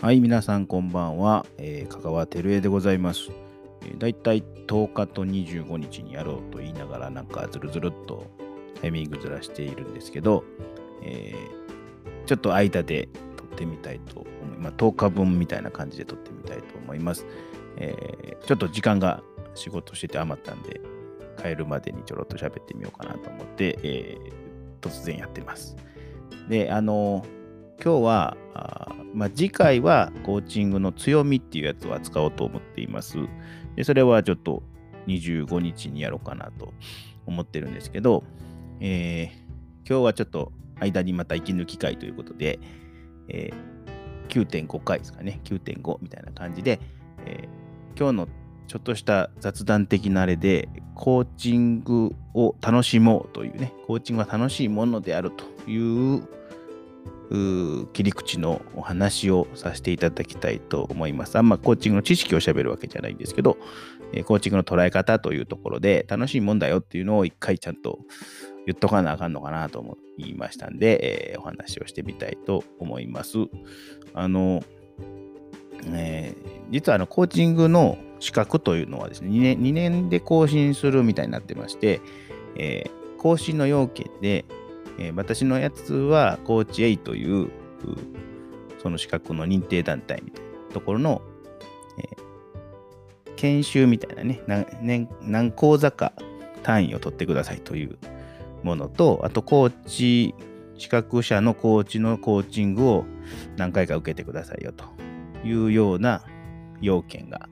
はい、皆さんこんばんは。えー、香川照江でございます。えー、だいたい10日と25日にやろうと言いながら、なんかずるずるっとタイミングずらしているんですけど、えー、ちょっと間で撮ってみたいと思います。10日分みたいな感じで撮ってみたいと思います。えー、ちょっと時間が仕事してて余ったんで、帰るまでにちょろっと喋ってみようかなと思って、えー、突然やってます。で、あのー今日は、あまあ、次回はコーチングの強みっていうやつを扱おうと思っています。でそれはちょっと25日にやろうかなと思ってるんですけど、えー、今日はちょっと間にまた息抜き会ということで、えー、9.5回ですかね、9.5みたいな感じで、えー、今日のちょっとした雑談的なあれで、コーチングを楽しもうというね、コーチングは楽しいものであるという切り口のお話をさせていただきたいと思います。あんまコーチングの知識をしゃべるわけじゃないんですけど、コーチングの捉え方というところで楽しいもんだよっていうのを一回ちゃんと言っとかなあかんのかなと思いましたんで、えー、お話をしてみたいと思います。あの、えー、実はあのコーチングの資格というのはですね、2年 ,2 年で更新するみたいになってまして、えー、更新の要件で、えー、私のやつはコーチ A というその資格の認定団体みたいなところの、えー、研修みたいなね何何講座か単位を取ってくださいというものとあとコーチ資格者のコーチのコーチングを何回か受けてくださいよというような要件が。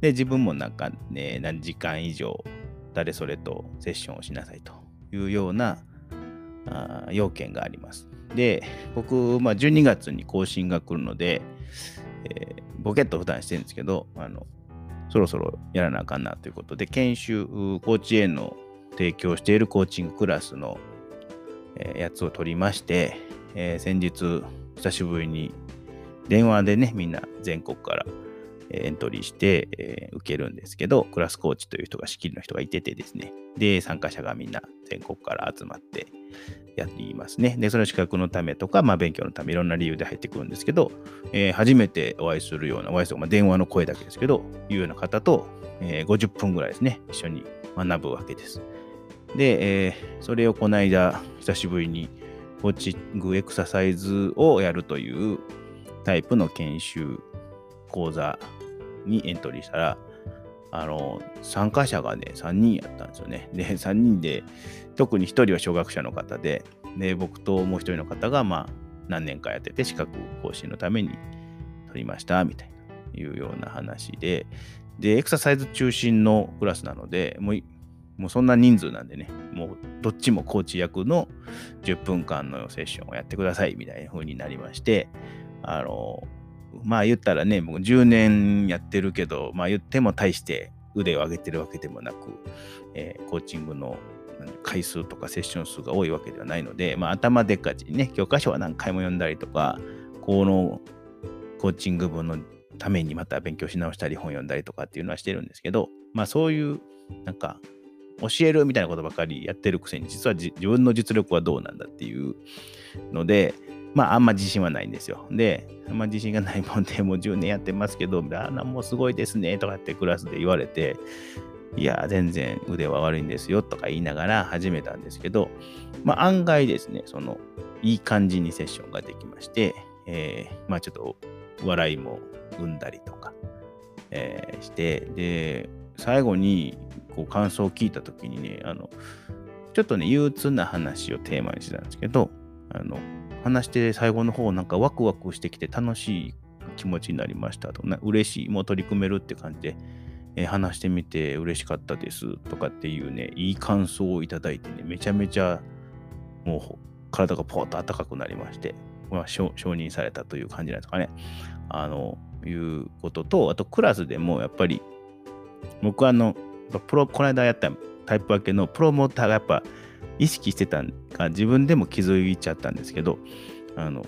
で自分もなんかね何時間以上誰それとセッションをしなさいというような要件があります。で、僕、まあ、12月に更新が来るので、えー、ボケット負担してるんですけど、あのそろそろやらなあかんなということで、研修、コーチへの提供しているコーチングクラスの、えー、やつを取りまして、えー、先日、久しぶりに電話でね、みんな全国からエントリーして、えー、受けるんですけど、クラスコーチという人が仕切りの人がいててですね、で、参加者がみんな全国から集まってやっていますね。で、その資格のためとか、まあ、勉強のため、いろんな理由で入ってくるんですけど、えー、初めてお会いするような、お会いする、まあ、電話の声だけですけど、いうような方と、えー、50分ぐらいですね、一緒に学ぶわけです。で、えー、それをこの間、久しぶりに、コーチングエクササイズをやるというタイプの研修講座にエントリーしたら、あの、参加者がね、3人やったんですよね。で、3人で、特に1人は小学者の方で、で、僕ともう1人の方が、まあ、何年かやってて、資格更新のために取りました、みたいな、いうような話で、で、エクササイズ中心のクラスなので、もう、もうそんな人数なんでね、もうどっちもコーチ役の10分間のセッションをやってくださいみたいな風になりまして、あの、まあ言ったらね、もう10年やってるけど、まあ言っても大して腕を上げてるわけでもなく、えー、コーチングの回数とかセッション数が多いわけではないので、まあ頭でっかちにね、教科書は何回も読んだりとか、このコーチング部のためにまた勉強し直したり本読んだりとかっていうのはしてるんですけど、まあそういうなんか教えるみたいなことばかりやってるくせに実は自分の実力はどうなんだっていうので、まあ、あんま自信はないんですよ。で、あんま自信がないもんで、もう10年やってますけど、あなもうすごいですね、とかってクラスで言われて、いや、全然腕は悪いんですよ、とか言いながら始めたんですけど、まあ、案外ですね、その、いい感じにセッションができまして、えー、まあ、ちょっと、笑いも生んだりとか、えー、して、で、最後に、こう、感想を聞いたときにね、あの、ちょっとね、憂鬱な話をテーマにしてたんですけど、あの、話して最後の方なんかワクワクしてきて楽しい気持ちになりましたとな嬉しいもう取り組めるって感じで、えー、話してみて嬉しかったですとかっていうねいい感想をいただいてねめちゃめちゃもう体がポーッと暖かくなりまして、まあ、承認されたという感じなんですかね。あのいうこととあとクラスでもやっぱり僕あのプロこの間やったタイプ分けのプロモーターがやっぱ意識してたんか自分でも気づいちゃったんですけどあの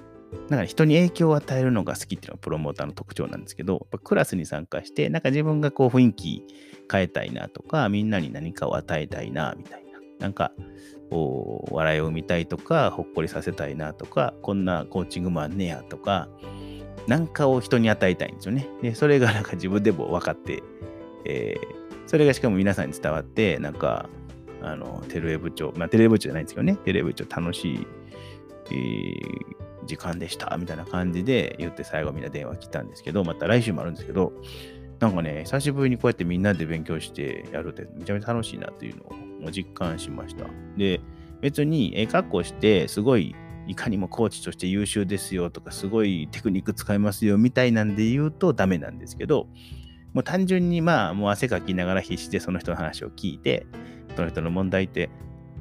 なんか人に影響を与えるのが好きっていうのがプロモーターの特徴なんですけど、クラスに参加して、なんか自分がこう雰囲気変えたいなとか、みんなに何かを与えたいなみたいな。なんか、こう笑いを見たいとか、ほっこりさせたいなとか、こんなコーチングもあんねやとか、なんかを人に与えたいんですよね。で、それがなんか自分でも分かって、えー、それがしかも皆さんに伝わって、なんか、あの、テレ部長、まあ、テレ部長じゃないんですけどね、テレ部長楽しい、えー、時間でした、みたいな感じで言って最後みんな電話来たんですけど、また来週もあるんですけど、なんかね、久しぶりにこうやってみんなで勉強してやるってめちゃめちゃ楽しいなっていうのを実感しました。で、別にええ格好して、すごいいかにもコーチとして優秀ですよとか、すごいテクニック使いますよみたいなんで言うとダメなんですけど、もう単純にまあ、もう汗かきながら必死でその人の話を聞いて、その人の問題って、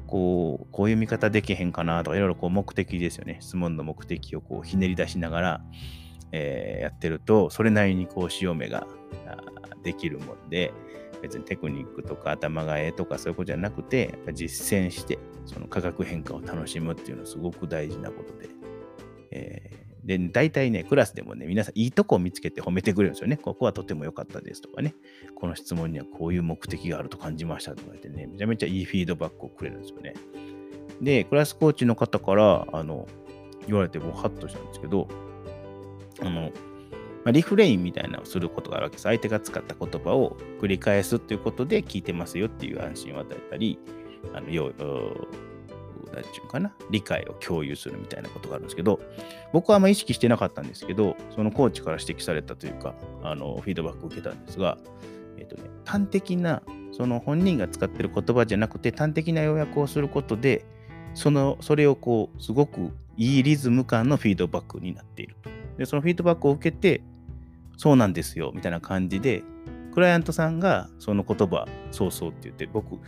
こう、こういう見方できへんかなとか、いろいろこう目的ですよね。質問の目的をこうひねり出しながら、えー、やってると、それなりにこう潮目ができるもんで、別にテクニックとか頭がええとかそういうことじゃなくて、やっぱ実践して、その化学変化を楽しむっていうのはすごく大事なことで、えで、大体ね、クラスでもね、皆さんいいとこを見つけて褒めてくれるんですよね。ここはとても良かったですとかね。この質問にはこういう目的があると感じましたとか言ってね、めちゃめちゃいいフィードバックをくれるんですよね。で、クラスコーチの方から、あの、言われてもうハッとしたんですけど、あの、まあ、リフレインみたいなのをすることがあるわけです。相手が使った言葉を繰り返すということで聞いてますよっていう安心を与えたり、あのよ何て言うかな、理解を共有するみたいなことがあるんですけど、僕はあんま意識してなかったんですけど、そのコーチから指摘されたというか、あのフィードバックを受けたんですが、えっ、ー、とね、端的な、その本人が使ってる言葉じゃなくて、端的な要約をすることで、その、それをこう、すごくいいリズム感のフィードバックになっていると。で、そのフィードバックを受けて、そうなんですよ、みたいな感じで、クライアントさんがその言葉、そうそうって言って、僕、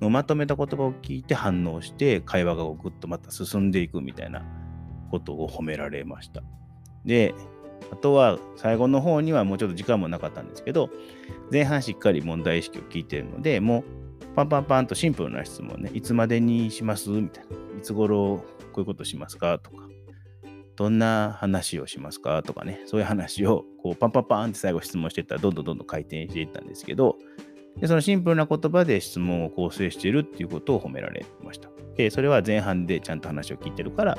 のまとめた言葉を聞いて反応して会話がぐっとまた進んでいくみたいなことを褒められました。で、あとは最後の方にはもうちょっと時間もなかったんですけど、前半しっかり問題意識を聞いているので、もうパンパンパンとシンプルな質問ね、いつまでにしますみたいな。いつ頃こういうことしますかとか、どんな話をしますかとかね、そういう話をこうパンパンパンって最後質問していったらどんどんどんどん回転していったんですけど、でそのシンプルな言葉で質問を構成しているっていうことを褒められました。で、それは前半でちゃんと話を聞いてるから、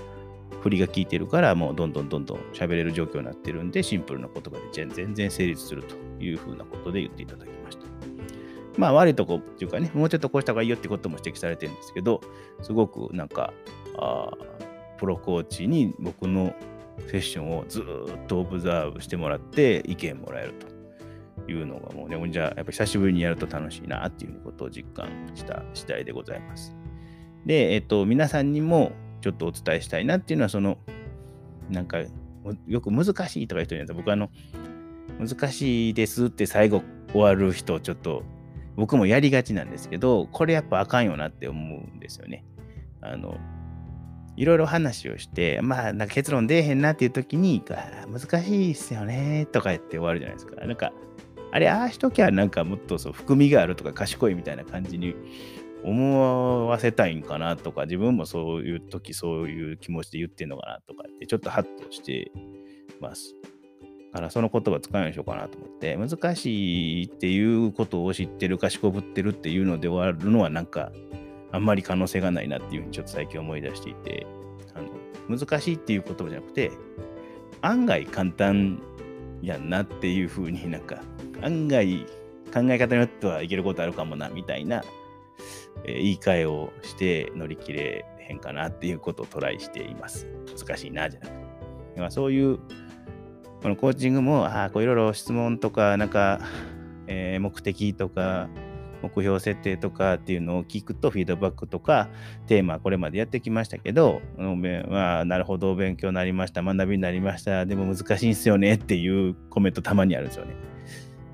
振りが効いてるから、もうどんどんどんどん喋れる状況になってるんで、シンプルな言葉で全然成立するというふうなことで言っていただきました。まあ悪いとこっていうかね、もうちょっとこうした方がいいよってことも指摘されてるんですけど、すごくなんか、あプロコーチに僕のセッションをずっとオブザーブしてもらって意見もらえると。いうのがもうね、じゃあやっぱ久しぶりにやると楽しいなっていうことを実感した次第でございます。で、えっと、皆さんにもちょっとお伝えしたいなっていうのは、その、なんか、よく難しいとか言う人には、僕あの、難しいですって最後終わる人、ちょっと、僕もやりがちなんですけど、これやっぱあかんよなって思うんですよね。あの、いろいろ話をして、まあ、なんか結論出えへんなっていう時に、難しいっすよねとか言って終わるじゃないですか。なんか、あれ、ああしときゃなんかもっとそう含みがあるとか賢いみたいな感じに思わせたいんかなとか、自分もそういう時そういう気持ちで言ってんのかなとかってちょっとハッとしてます。だからその言葉使うようにしようかなと思って、難しいっていうことを知ってる、賢ぶってるっていうので終わるのはなんかあんまり可能性がないなっていうふうにちょっと最近思い出していて、あの難しいっていう言葉じゃなくて、案外簡単やんなっていうふうになんか案外考え方によってはいけることあるかもなみたいな、えー、言い換えをして乗り切れへんかなっていうことをトライしています。難しいなじゃなくて。まあ、そういうこのコーチングも、ああ、こういろいろ質問とか、なんか、えー、目的とか、目標設定とかっていうのを聞くと、フィードバックとか、テーマ、これまでやってきましたけど、まあ、なるほど、勉強になりました、学びになりました、でも難しいんすよねっていうコメントたまにあるんですよね。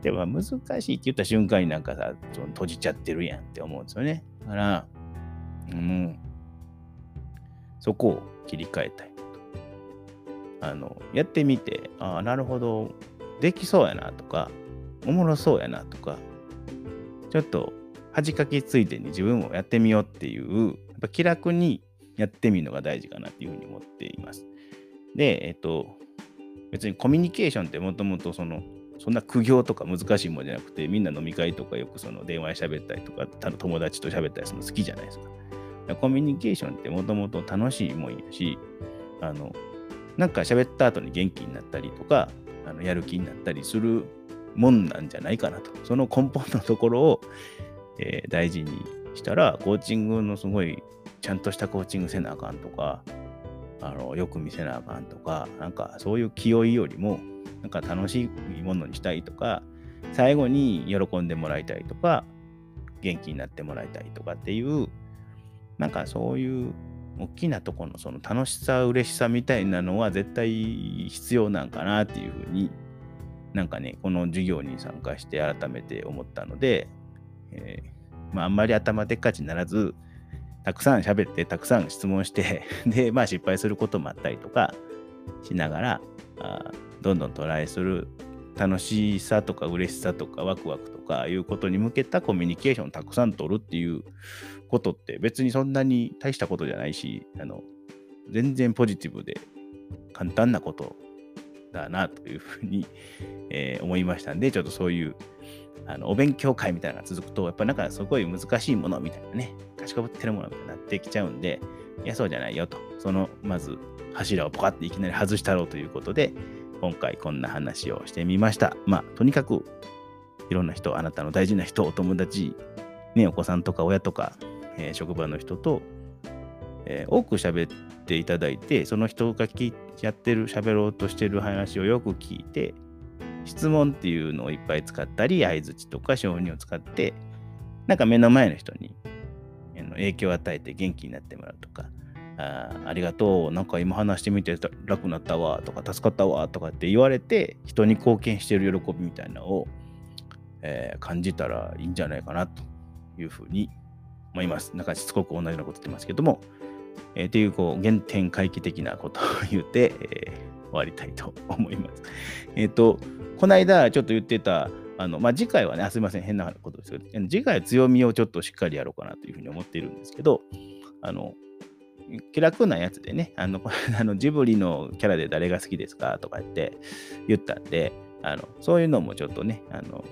でも難しいって言った瞬間になんかさ、閉じちゃってるやんって思うんですよね。だから、うん、そこを切り替えたい。あの、やってみて、ああ、なるほど、できそうやなとか、おもろそうやなとか、ちょっと恥かきついてに自分もやってみようっていう、やっぱ気楽にやってみるのが大事かなっていうふうに思っています。で、えっと、別にコミュニケーションってもともとそのそんな苦行とか難しいもんじゃなくて、みんな飲み会とかよくその電話で喋ったりとか、友達と喋ったりするの好きじゃないですか。コミュニケーションってもともと楽しいもんやし、あの、なんか喋った後に元気になったりとか、あのやる気になったりするもんなんじゃないかなと。その根本のところを、えー、大事にしたら、コーチングのすごいちゃんとしたコーチングせなあかんとか、あのよく見せなあかんとか、なんかそういう気負いよりも、なんか楽しいものにしたいとか、最後に喜んでもらいたいとか、元気になってもらいたいとかっていう、なんかそういう大きなとこのその楽しさ、嬉しさみたいなのは絶対必要なんかなっていうふうになんかね、この授業に参加して改めて思ったので、えー、まあ、んまり頭でっかちにならず、たくさん喋って、たくさん質問して で、まあ失敗することもあったりとかしながら、あどんどんトライする楽しさとか嬉しさとかワクワクとかいうことに向けたコミュニケーションをたくさん取るっていうことって別にそんなに大したことじゃないし、あの全然ポジティブで簡単なことだなというふうに、えー、思いましたんで、ちょっとそういうあのお勉強会みたいなのが続くと、やっぱなんかすごい難しいものみたいなね、かしこぶってるものみたいになってきちゃうんで、いや、そうじゃないよと。その、まず柱をポカっていきなり外したろうということで、今回こんな話をしてみました。まあ、とにかく、いろんな人、あなたの大事な人、お友達、ね、お子さんとか親とか、えー、職場の人と、えー、多く喋っていただいて、その人が聞やってる、喋ろうとしてる話をよく聞いて、質問っていうのをいっぱい使ったり、相づちとか承認を使って、なんか目の前の人に影響を与えて元気になってもらうとか、あありがとう、なんか今話してみて楽になったわとか、助かったわとかって言われて、人に貢献してる喜びみたいなのを、えー、感じたらいいんじゃないかなというふうに思います。なんかしつこく同じようなこと言ってますけども、えー、っていうこう原点回帰的なことを言って、えー、終わりたいと思います。えっ、ー、と、この間ちょっと言ってた、あのまあ、次回はね、すみません、変なことですけど、次回は強みをちょっとしっかりやろうかなというふうに思っているんですけど、あの、気楽なやつでね、あの、あのジブリのキャラで誰が好きですかとか言って言ったんで、あのそういうのもちょっとね、あの、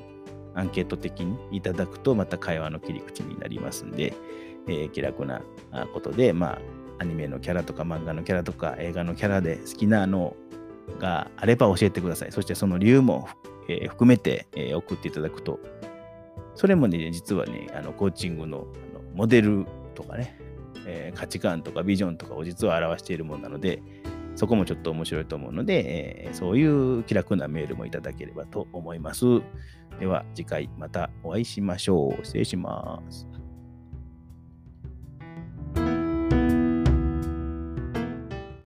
アンケート的にいただくと、また会話の切り口になりますんで、えー、気楽なことで、まあ、アニメのキャラとか漫画のキャラとか映画のキャラで好きなのがあれば教えてください。そしてその理由も、えー、含めて、えー、送っていただくと、それもね、実はね、あのコーチングのあのモデルとかね、えー、価値観とかビジョンとかを実は表しているものなので、そこもちょっと面白いと思うので、えー、そういう気楽なメールもいただければと思います。では次回またお会いしましょう。失礼します。